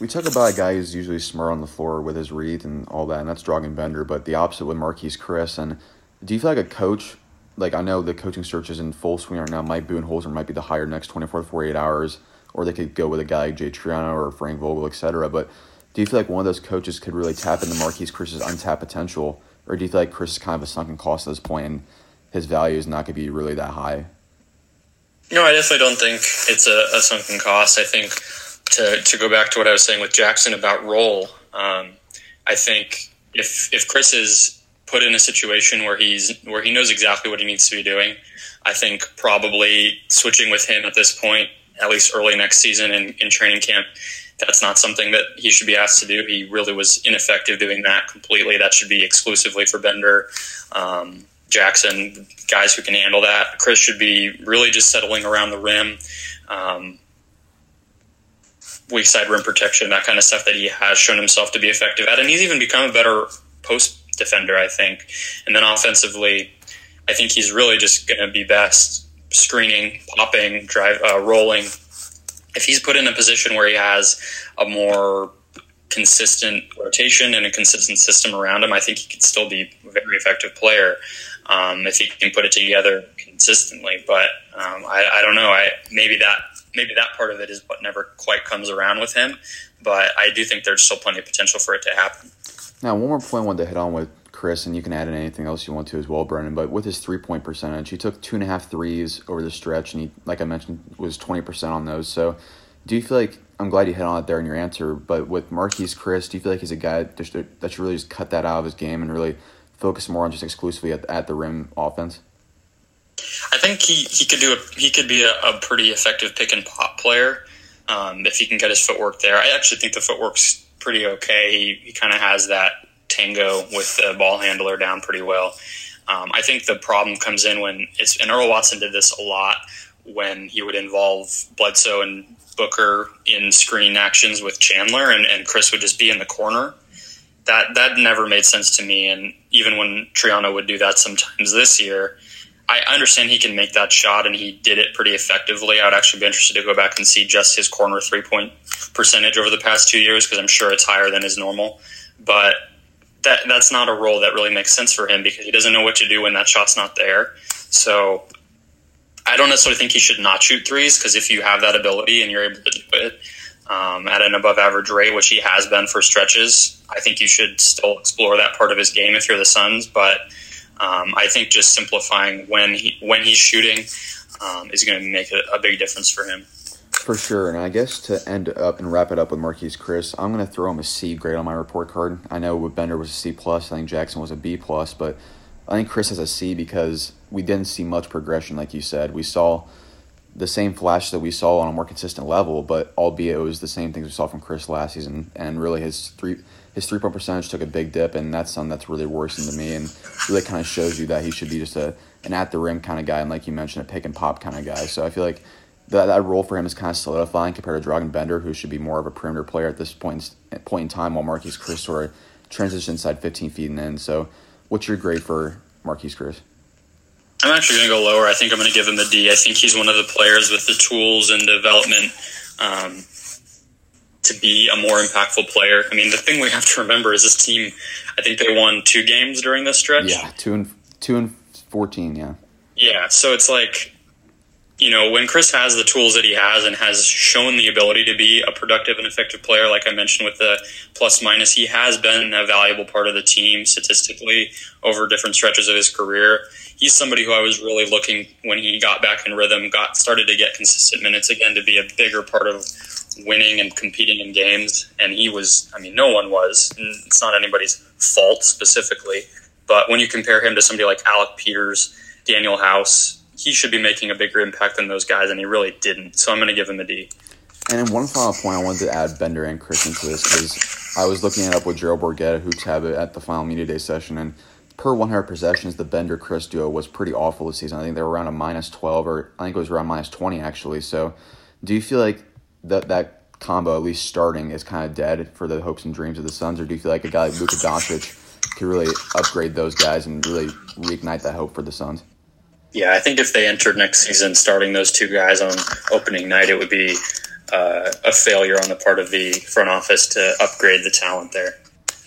We talk about a guy who's usually smart on the floor with his read and all that, and that's Dragan Bender. But the opposite with Marquese Chriss. And do you feel like a coach like I know the coaching search is in full swing right now. Mike Budenholzer might be the hire next 24 to 48 hours, or they could go with a guy like Jay Triano or Frank Vogel, etc. But do you feel like one of those coaches could really tap into Marquese Chriss's untapped potential, or do you feel like Chriss is kind of a sunken cost at this point and his value is not going to be really that high? No, I definitely don't think it's a, a, sunken cost. I think to to go back to what I was saying with Jackson about role, um, I think if if Chriss is put in a situation where he's where he knows exactly what he needs to be doing. I think probably switching with him at this point at least early next season in, in training camp. That's not something that he should be asked to do. He really was ineffective doing that completely. That should be exclusively for Bender, um, Jackson, guys who can handle that. Chriss should be really just settling around the rim. Um, weak side rim protection, that kind of stuff that he has shown himself to be effective at. And he's even become a better post defender, I think. And then offensively, I think he's really just going to be best screening, popping, drive, uh, rolling. If he's put in a position where he has a more consistent rotation and a consistent system around him, I think he could still be a very effective player um, if he can put it together consistently. But um, I, I, don't know. I maybe that maybe that part of it is what never quite comes around with him. But I do think there's still plenty of potential for it to happen. Now, one more point I wanted to hit on with Chriss, and you can add in anything else you want to as well, Brennan. But with his three point percentage, he took two and a half threes over the stretch, and he, like I mentioned, was twenty percent on those. So, do you feel like I'm glad you hit on it there in your answer? But with Marquese Chriss, do you feel like he's a guy that should, that should really just cut that out of his game and really focus more on just exclusively at, at the rim offense? I think he, he could do a he could be a, a pretty effective pick and pop player um, if he can get his footwork there. I actually think the footwork's pretty okay. He, he kind of has that tango with the ball handler down pretty well. Um, I think the problem comes in when it's and Earl Watson did this a lot when he would involve Bledsoe and Booker in screen actions with Chandler, and, and Chriss would just be in the corner. That that never made sense to me. And even when Triano would do that sometimes this year, I understand he can make that shot, and he did it pretty effectively. I would actually be interested to go back and see just his corner three point percentage over the past two years because I'm sure it's higher than his normal. But that that's not a role that really makes sense for him because he doesn't know what to do when that shot's not there. So I don't necessarily think he should not shoot threes because if you have that ability and you're able to do it um, at an above average rate, which he has been for stretches, I think you should still explore that part of his game if you're the Suns. But um, I think just simplifying when he when he's shooting um, is going to make a, a big difference for him. For sure, and I guess to end up and wrap it up with Marquese Chriss, I'm going to throw him a C grade on my report card. I know with Bender was a C plus, I think Jackson was a B plus, but I think Chriss has a C because we didn't see much progression, like you said. We saw the same flash that we saw on a more consistent level, but albeit it was the same things we saw from Chriss last season, and really his three his three point percentage took a big dip, and that's something that's really worrisome to me, and really kind of shows you that he should be just a an at the rim kind of guy, and like you mentioned, a pick and pop kind of guy. So I feel like that, that role for him is kind of solidifying compared to Dragan Bender, who should be more of a perimeter player at this point point in time, while Marquese Chriss sort of transitions inside 15 feet and in. So, what's your grade for Marquese Chriss? I'm actually going to go lower. I think I'm going to give him a D. I think he's one of the players with the tools and development um, to be a more impactful player. I mean, the thing we have to remember is this team. I think they won two games during this stretch. Yeah, two and two and fourteen. Yeah. Yeah, so it's like you know, when Chriss has the tools that he has and has shown the ability to be a productive and effective player, like I mentioned with the plus minus, he has been a valuable part of the team statistically over different stretches of his career. He's somebody who I was really looking when he got back in rhythm, got started to get consistent minutes again to be a bigger part of winning and competing in games. And he was, I mean, no one was. It's not anybody's fault specifically. But when you compare him to somebody like Alec Peters, Danuel House, he should be making a bigger impact than those guys, and he really didn't. So I'm going to give him a D. And one final point, I wanted to add Bender and Chriss into this because I was looking it up with Gerald Bourguet, who tab at the final media day session, and per 100 possessions, the Bender Chriss duo was pretty awful this season. I think they were around a minus 12, or I think it was around minus 20 actually. So, do you feel like that that combo, at least starting, is kind of dead for the hopes and dreams of the Suns, or do you feel like a guy like Luka Doncic could really upgrade those guys and really reignite that hope for the Suns? Yeah, I think if they entered next season starting those two guys on opening night, it would be uh, a failure on the part of the front office to upgrade the talent there.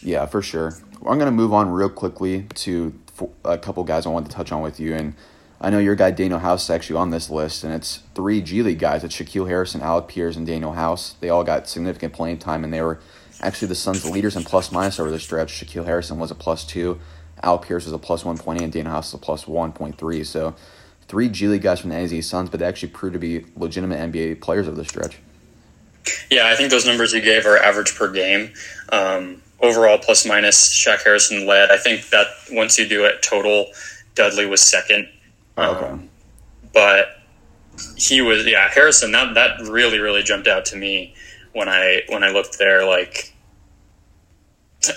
Yeah, for sure. I'm going to move on real quickly to a couple guys I wanted to touch on with you. And I know your guy Danuel House is actually on this list, and it's three G League guys. It's Shaquille Harrison, Alec Pierce, and Danuel House. They all got significant playing time, and they were actually the Suns' leaders in plus minus over the stretch. Shaquille Harrison was a plus two. Al Pierce is a plus 1.8 and Danuel House is a plus 1.3. So three G League guys from the NZ Suns, but they actually proved to be legitimate NBA players of the stretch. Yeah, I think those numbers you gave are average per game. Um, overall, plus minus, Shaq Harrison led. I think that once you do it total, Dudley was second. Oh, okay. Um, but he was yeah Harrison that that really really jumped out to me when I when I looked there like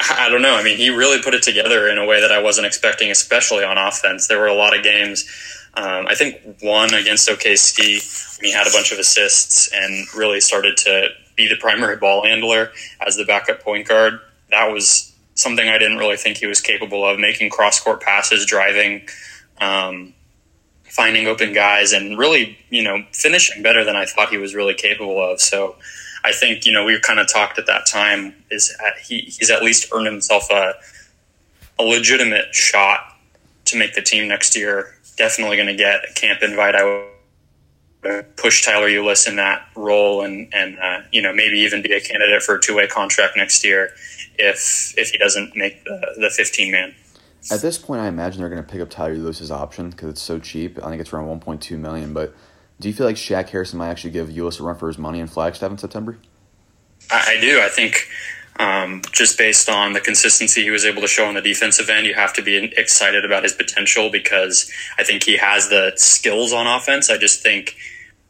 [laughs] I don't know. I mean he really put it together in a way that I wasn't expecting especially on offense. There were a lot of games um, I think one against OKC he had a bunch of assists and really started to be the primary ball handler as the backup point guard. That was something I didn't really think he was capable of making cross court passes driving um, finding open guys and really, you know, finishing better than I thought he was really capable of. So I think, you know, we kind of talked at that time is at, he, he's at least earned himself a, a legitimate shot to make the team next year. Definitely going to get a camp invite. I would push Tyler Ulis in that role and, and uh, you know, maybe even be a candidate for a two way contract next year if, if he doesn't make the, the 15 man. At this point, I imagine they're going to pick up Tyler Ulis's option because it's so cheap. I think it's around 1.2 million. But do you feel like Shaq Harrison might actually give Ulis a run for his money in Flagstaff in September? I, I do. I think um, just based on the consistency he was able to show on the defensive end, you have to be excited about his potential because I think he has the skills on offense. I just think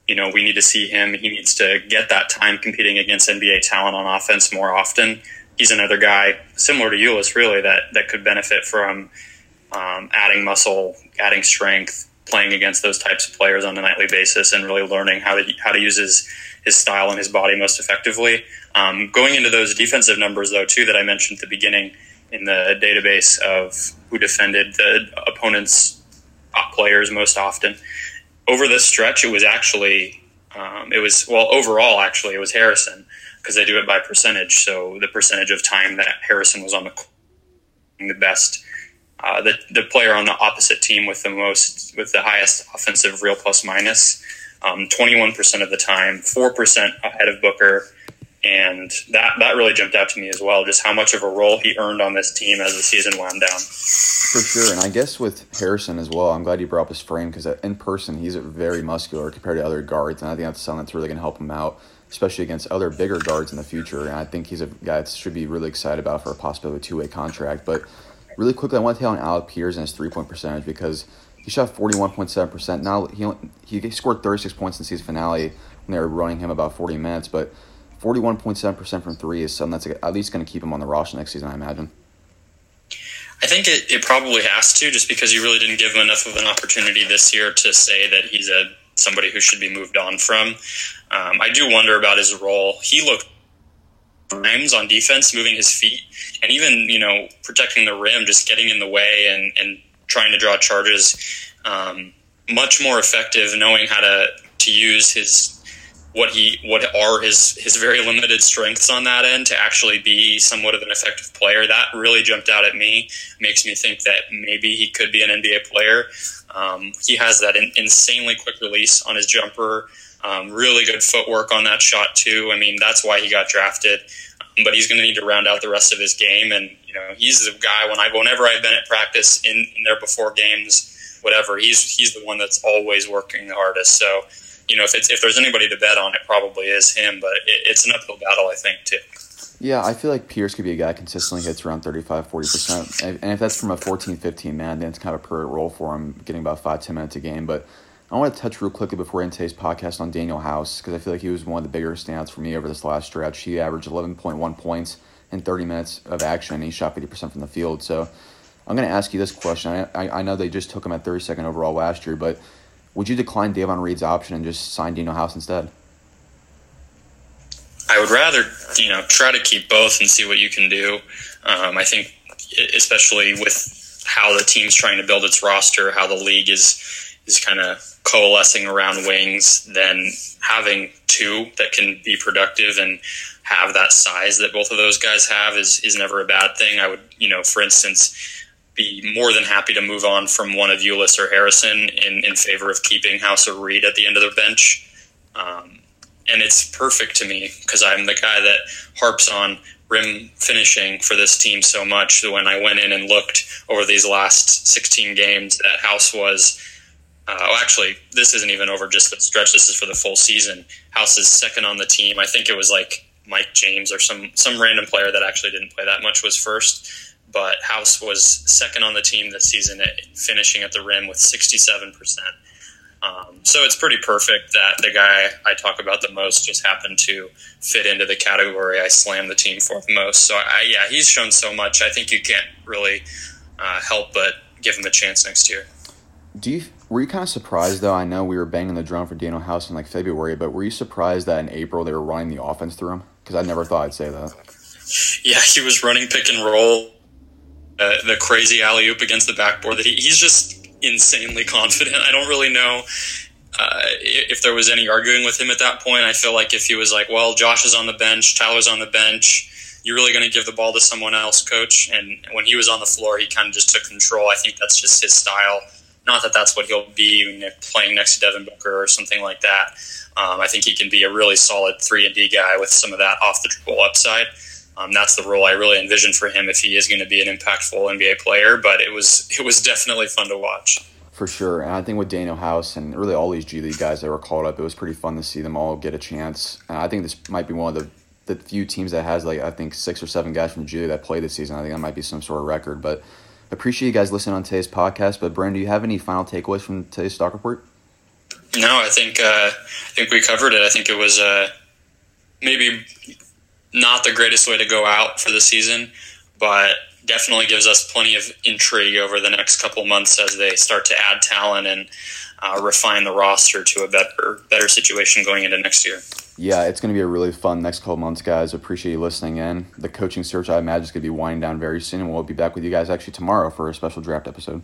you know we need to see him. He needs to get that time competing against NBA talent on offense more often he's another guy similar to Ulis, really that that could benefit from um, adding muscle, adding strength, playing against those types of players on a nightly basis, and really learning how to how to use his his style and his body most effectively. Um, going into those defensive numbers, though, too, that I mentioned at the beginning in the database of who defended the opponent's top players most often. Over this stretch, it was actually um, it was well overall actually it was Harrison because they do it by percentage. So the percentage of time that Harrison was on the the best, uh, the the player on the opposite team with the most with the highest offensive real plus minus, one percent of the time, four percent ahead of Booker, and that that really jumped out to me as well. Just how much of a role he earned on this team as the season wound down. For sure, and I guess with Harrison as well, I'm glad you brought up his frame because in person he's very muscular compared to other guards, and I think that's something that's really going to help him out especially against other bigger guards in the future. And I think he's a guy that should be really excited about for a possibility two way contract. But really quickly, I want to tell on Alec Pierce and his three point percentage because he shot 41.7%. Now he, he scored 36 points in the season finale when they were running him about 40 minutes, but 41.7% from three is something that's at least going to keep him on the roster next season, I imagine. I think it, it probably has to, just because you really didn't give him enough of an opportunity this year to say that he's a somebody who should be moved on from. Um, I do wonder about his role. He looked times on defense, moving his feet, and even you know protecting the rim, just getting in the way and and trying to draw charges. Um, much more effective, knowing how to to use his what he what are his his very limited strengths on that end to actually be somewhat of an effective player. That really jumped out at me. Makes me think that maybe he could be an NBA player. Um, he has that in, insanely quick release on his jumper. Um, really good footwork on that shot too. I mean, that's why he got drafted. Um, but he's going to need to round out the rest of his game. And you know, he's the guy when I whenever I've been at practice in, in there before games, whatever. He's he's the one that's always working the hardest. So you know, if it's if there's anybody to bet on, it probably is him. But it, it's an uphill battle, I think, too. Yeah, I feel like Pierce could be a guy consistently hits around 35, 40%. And if that's from a 14, 15 man, then it's kind of a per role for him, getting about five, 10 minutes a game. But I want to touch real quickly before end today's podcast on Danuel House because I feel like he was one of the bigger standouts for me over this last stretch. He averaged 11.1 points in 30 minutes of action, and he shot 50% from the field. So I'm going to ask you this question. I, I, I know they just took him at 32nd overall last year, but would you decline Davon Reed's option and just sign Danuel House instead? I would rather, you know, try to keep both and see what you can do. Um, I think, especially with how the team's trying to build its roster, how the league is is kind of coalescing around wings, then having two that can be productive and have that size that both of those guys have is is never a bad thing. I would, you know, for instance, be more than happy to move on from one of Ulis or Harrison in, in favor of keeping House or Reed at the end of the bench. Um, and it's perfect to me because I'm the guy that harps on rim finishing for this team so much. When I went in and looked over these last 16 games, that House was uh, well, actually, this isn't even over just the stretch. This is for the full season. House is second on the team. I think it was like Mike James or some some random player that actually didn't play that much was first. But House was second on the team this season, at finishing at the rim with 67 percent. Um, so it's pretty perfect that the guy I talk about the most just happened to fit into the category I slam the team for the most. So I, yeah, he's shown so much. I think you can't really uh, help but give him a chance next year. Do you were you kind of surprised though? I know we were banging the drum for Danuel House in like February, but were you surprised that in April they were running the offense through him? Because I never thought I'd say that. Yeah, he was running pick and roll, uh, the crazy alley oop against the backboard. That he, he's just insanely confident. I don't really know uh, if there was any arguing with him at that point. I feel like if he was like, "Well, Josh is on the bench, Tyler's on the bench." You're really going to give the ball to someone else, coach. And when he was on the floor, he kind of just took control. I think that's just his style. Not that that's what he'll be playing next to Devin Booker or something like that. Um, I think he can be a really solid three and D guy with some of that off the dribble upside. Um, that's the role I really envision for him if he is going to be an impactful NBA player. But it was it was definitely fun to watch. For sure, and I think with Danuel House and really all these G League guys that were called up, it was pretty fun to see them all get a chance. And I think this might be one of the the few teams that has like I think six or seven guys from G League that play this season. I think that might be some sort of record. But appreciate you guys listening on today's podcast. But Brandon, do you have any final takeaways from today's stock report? No, I think uh, I think we covered it. I think it was uh, maybe not the greatest way to go out for the season, but definitely gives us plenty of intrigue over the next couple months as they start to add talent and uh, refine the roster to a better better situation going into next year. Yeah, it's going to be a really fun next couple months, guys. Appreciate you listening in. The coaching search, I imagine, is going to be winding down very soon, and we'll be back with you guys actually tomorrow for a special draft episode.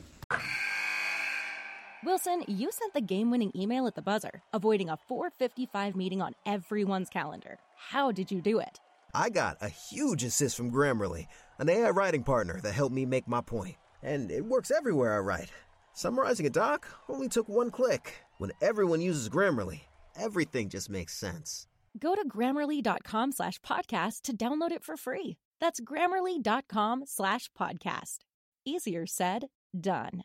Wilson, you sent the game-winning email at the buzzer, avoiding a 4:55 meeting on everyone's calendar. How did you do it? I got a huge assist from Grammarly, an AI writing partner that helped me make my point, and it works everywhere I write. Summarizing a doc only took one click. When everyone uses Grammarly, everything just makes sense. Go to grammarly.com slash podcast to download it for free. That's grammarly.com slash podcast. Easier said, done.